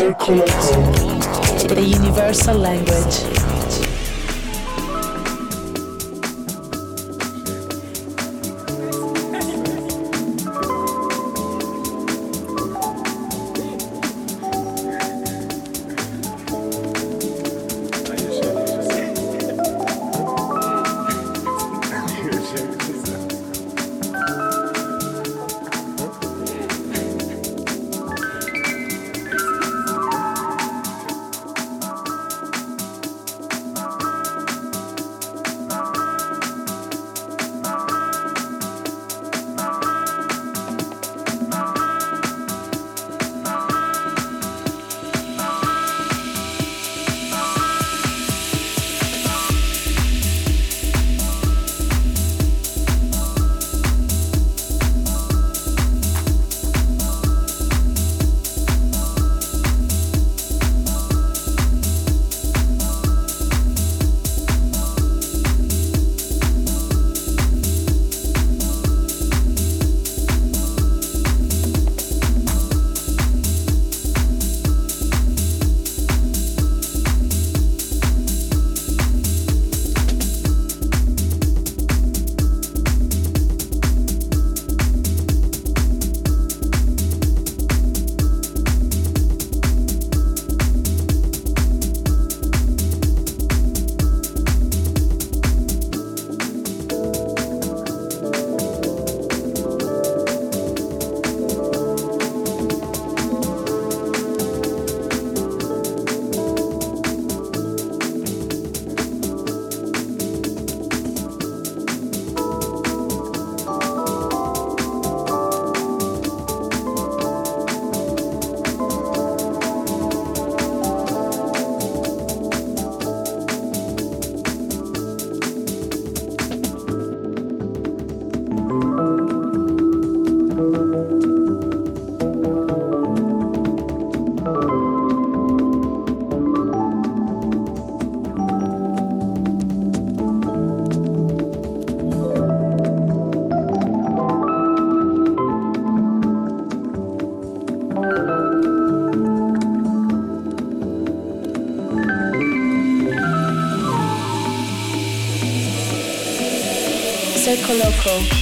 Circoloco. The universal language. Circo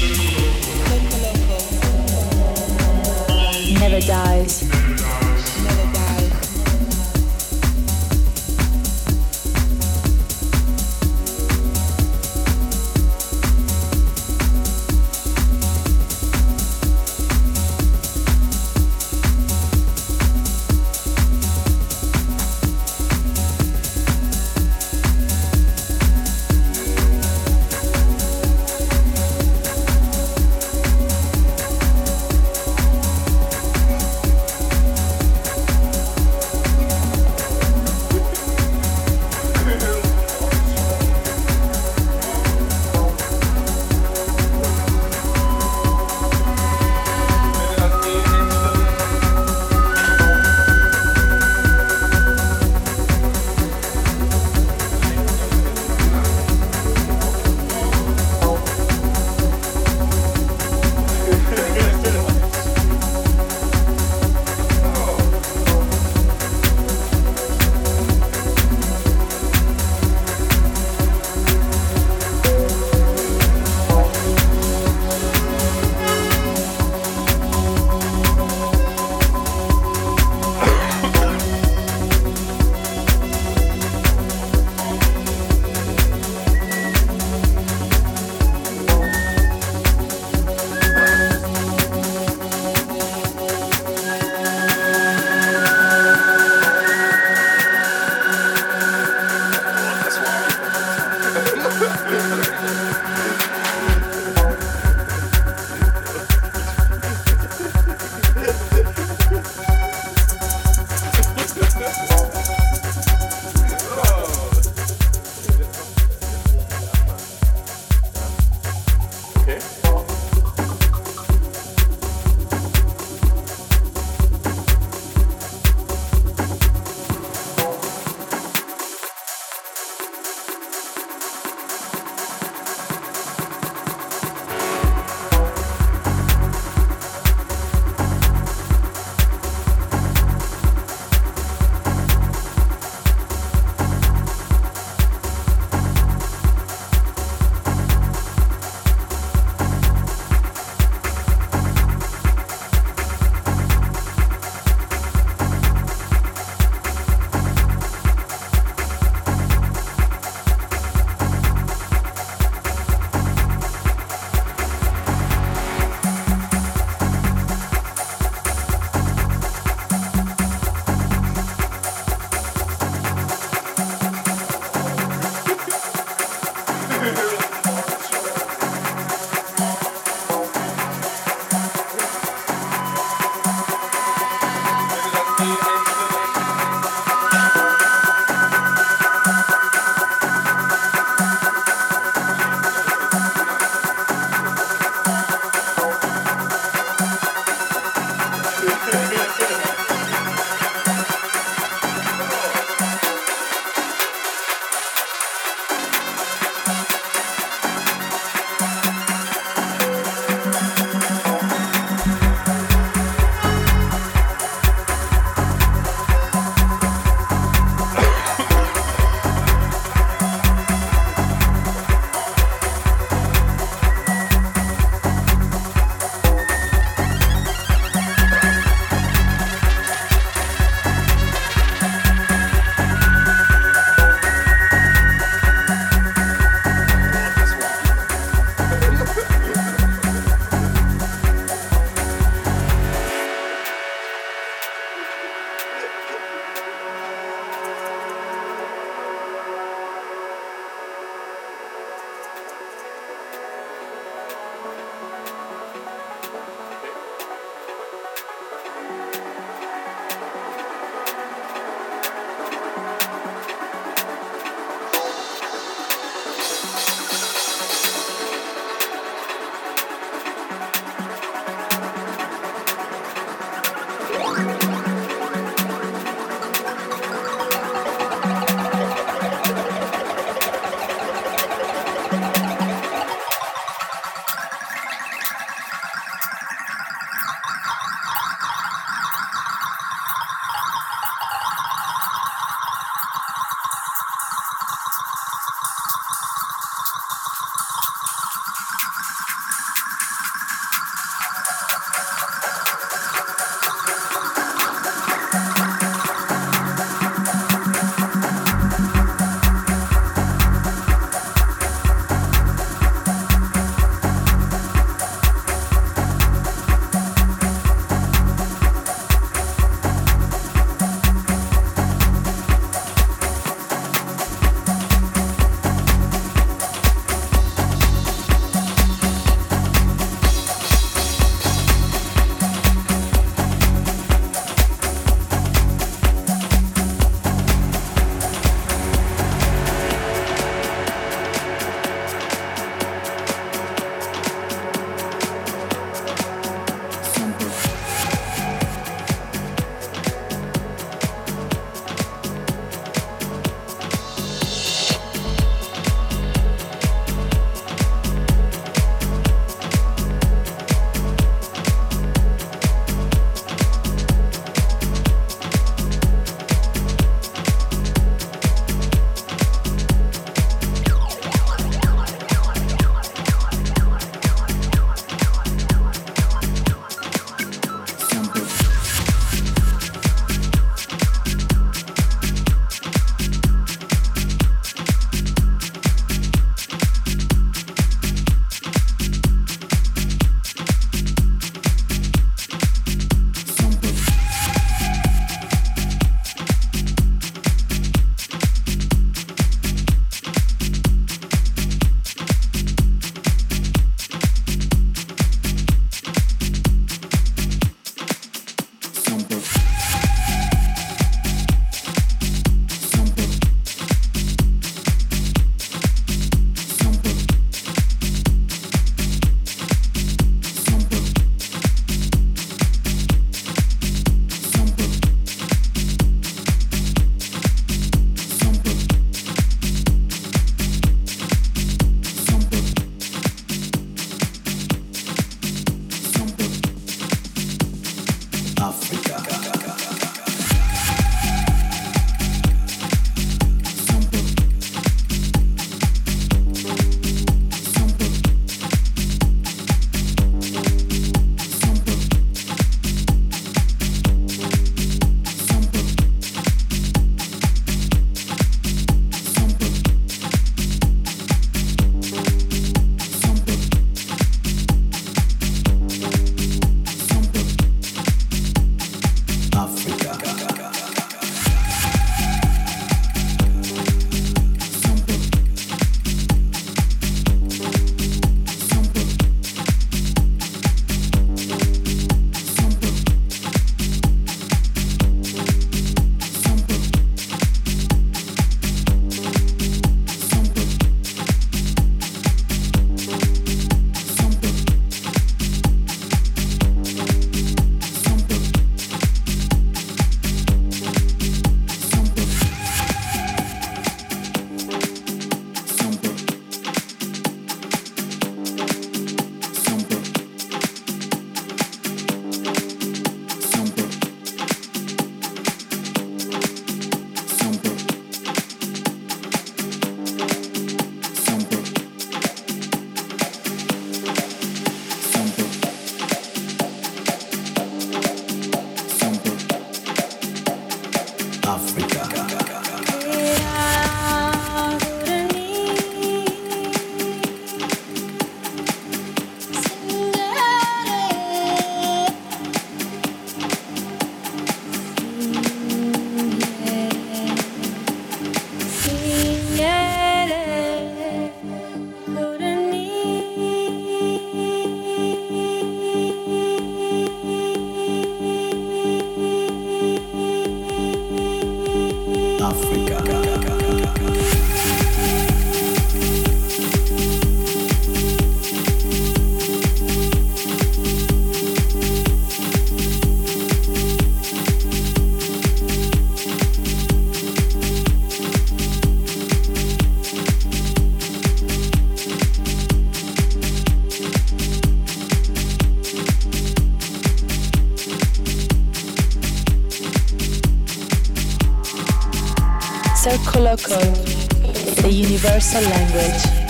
universal language.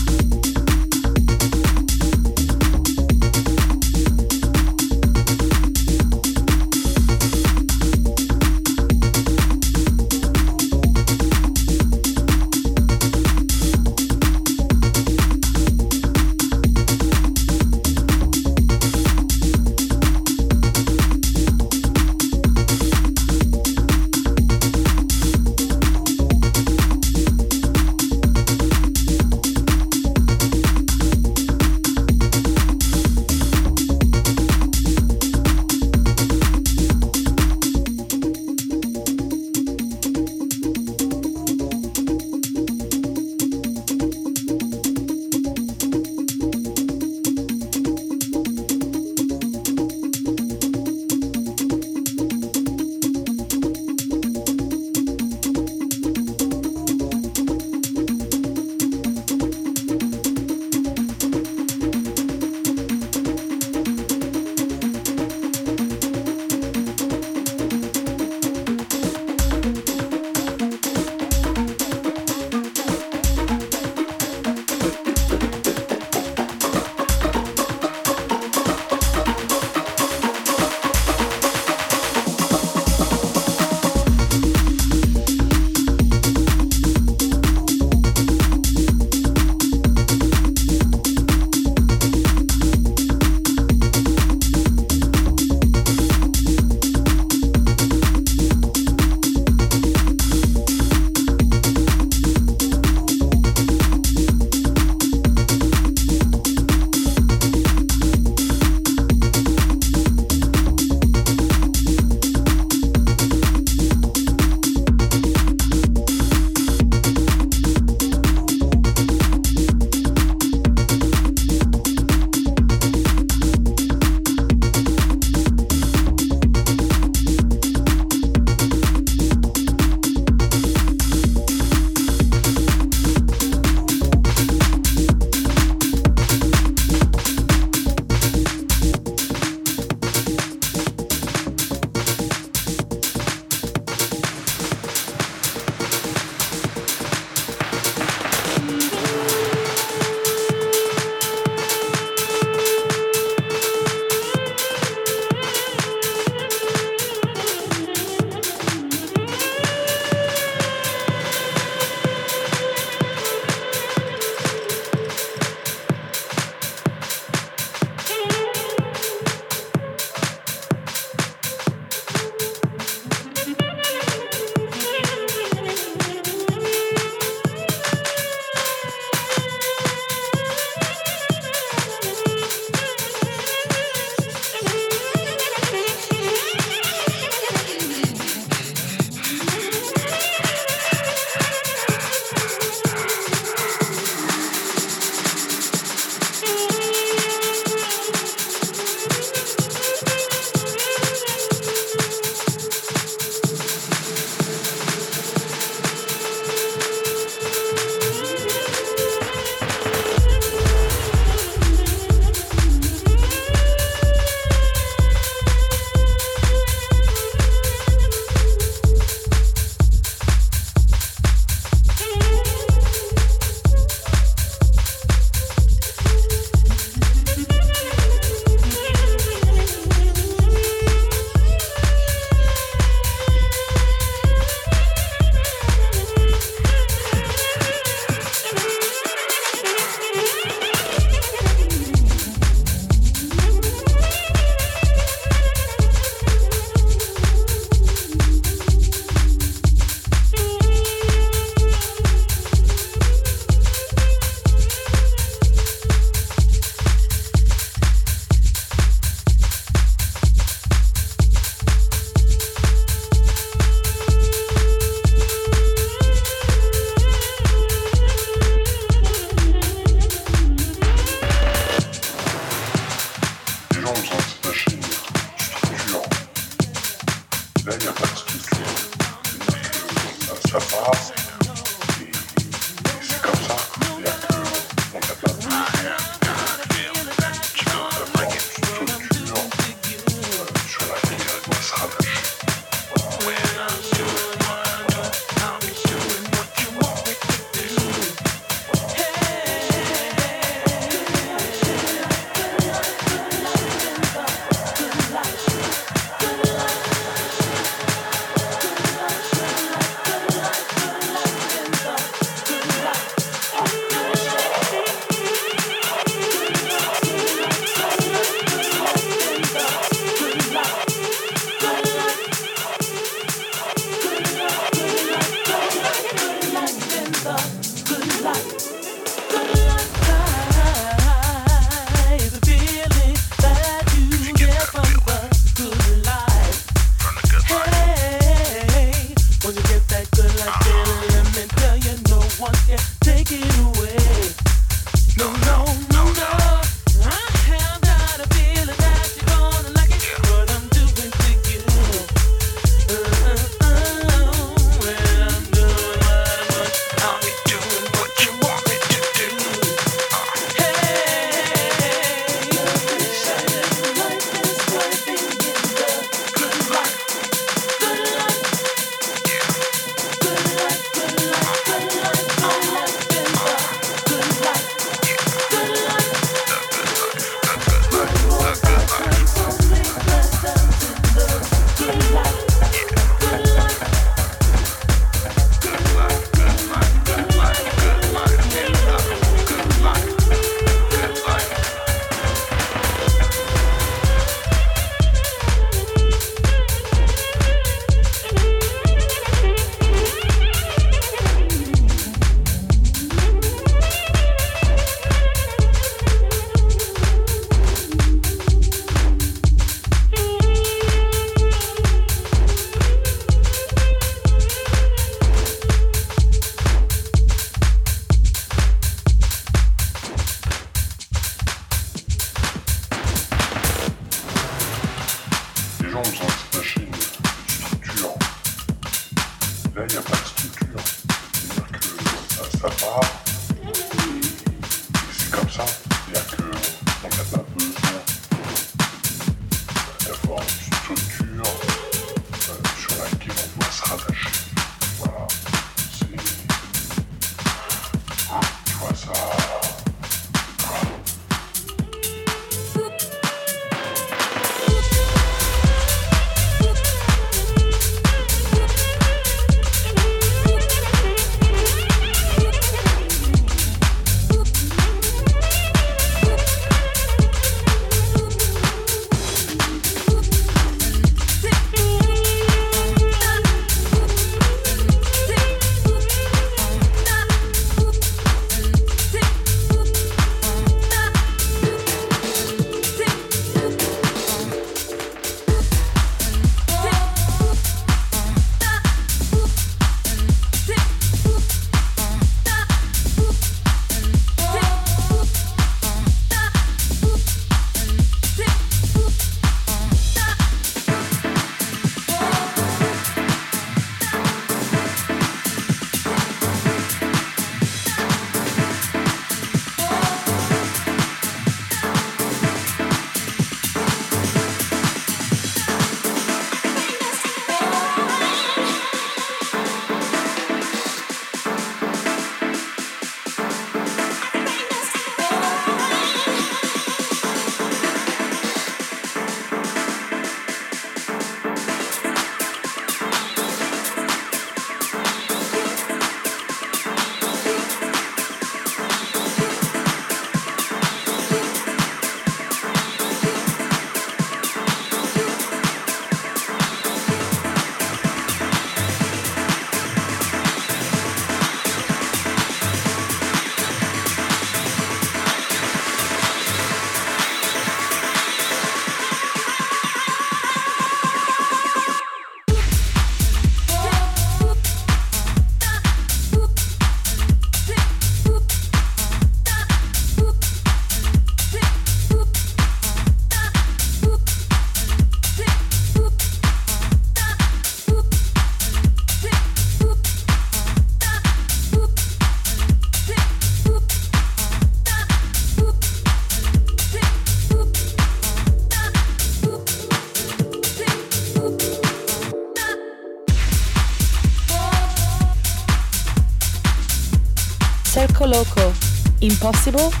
Impossible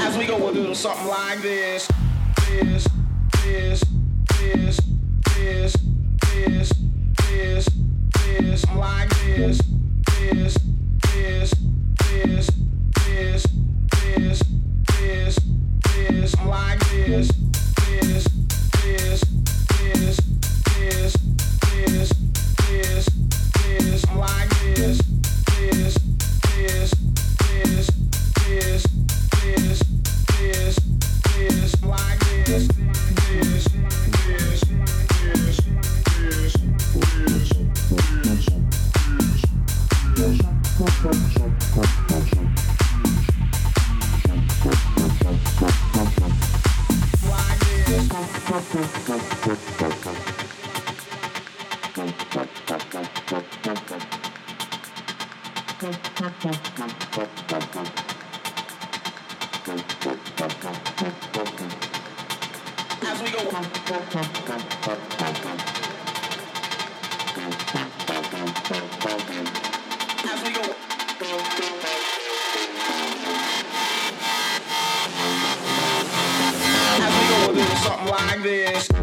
As we go, we'll do something like this. This. like this.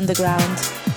Underground. love my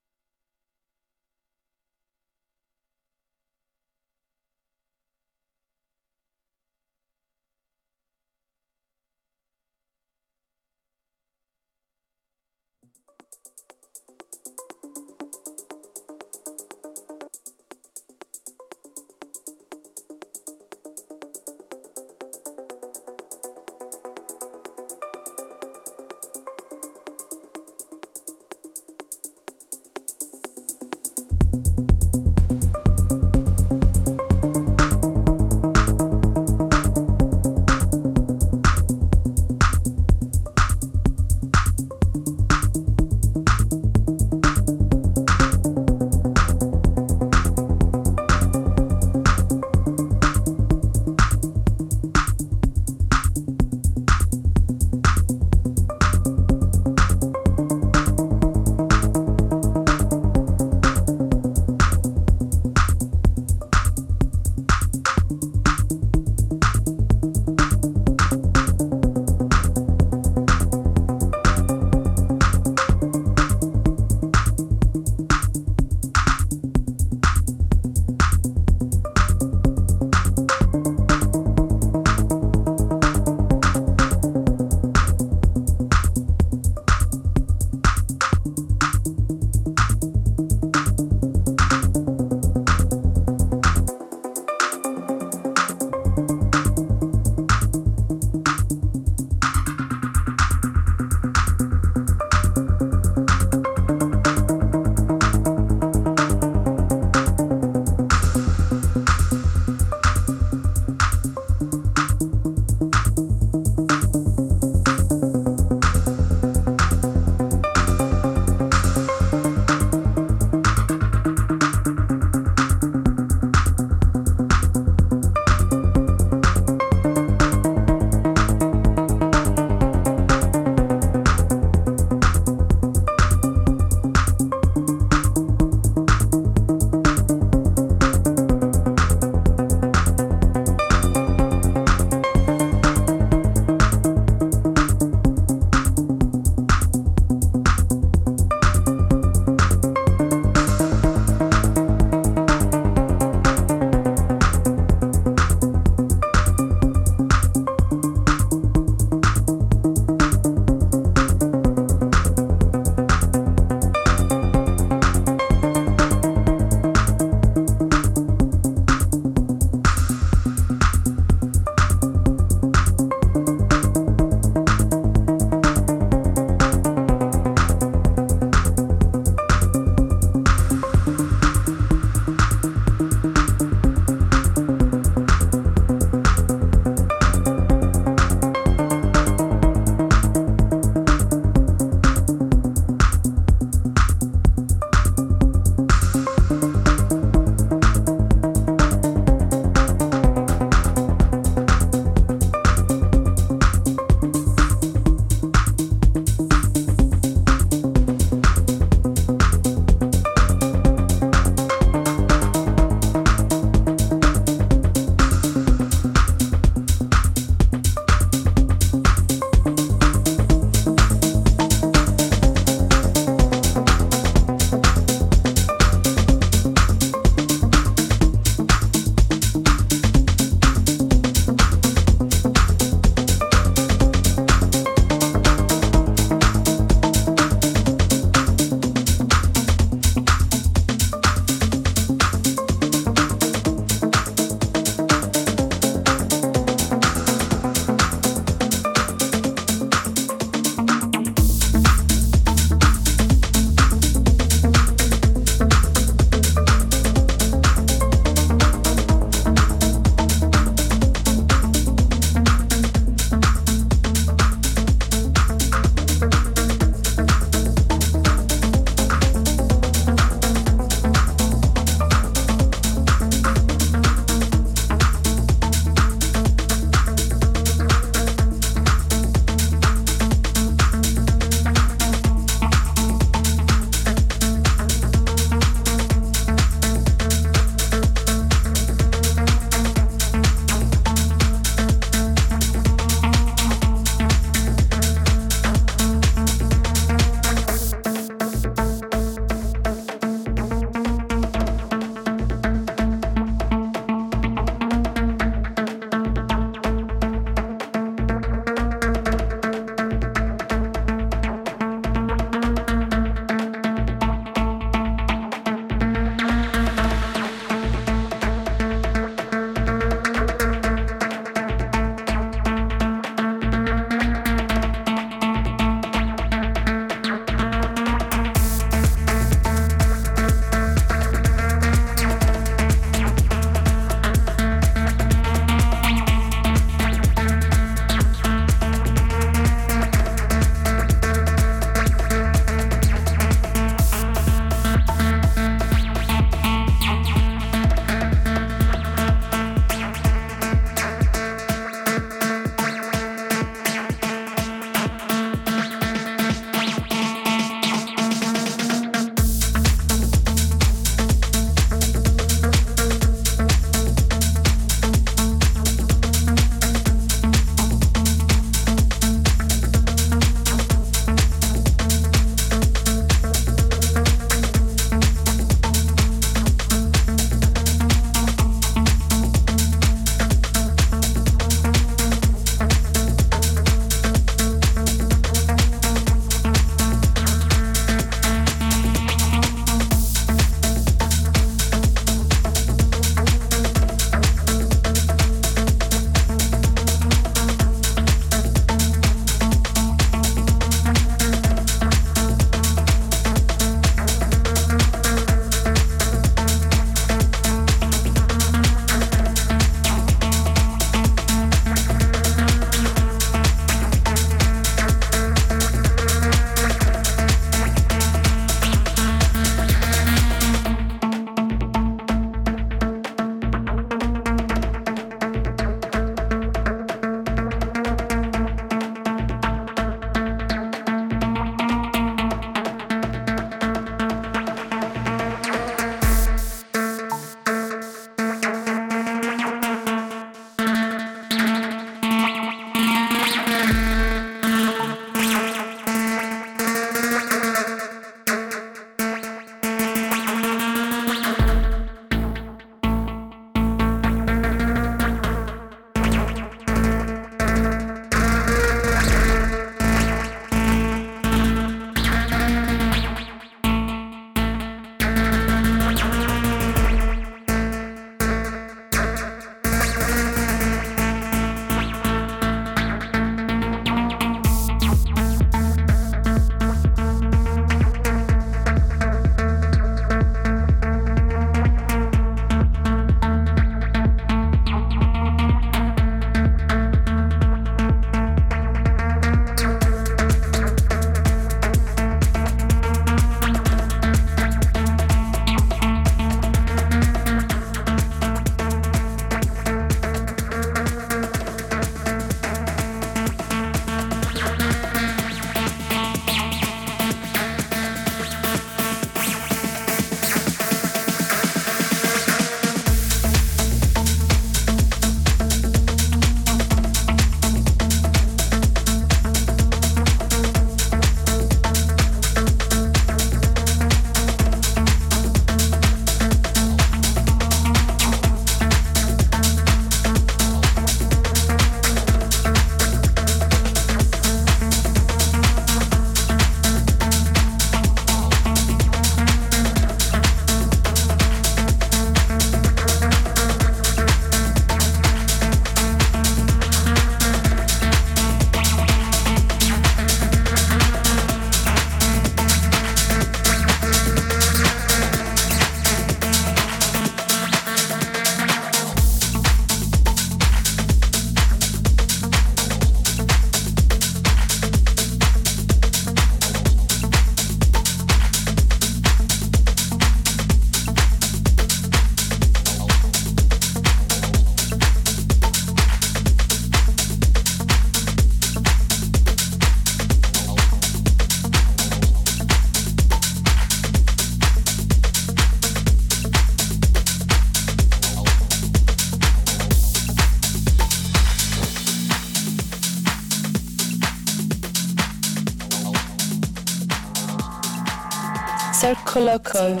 Code,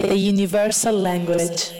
the universal language.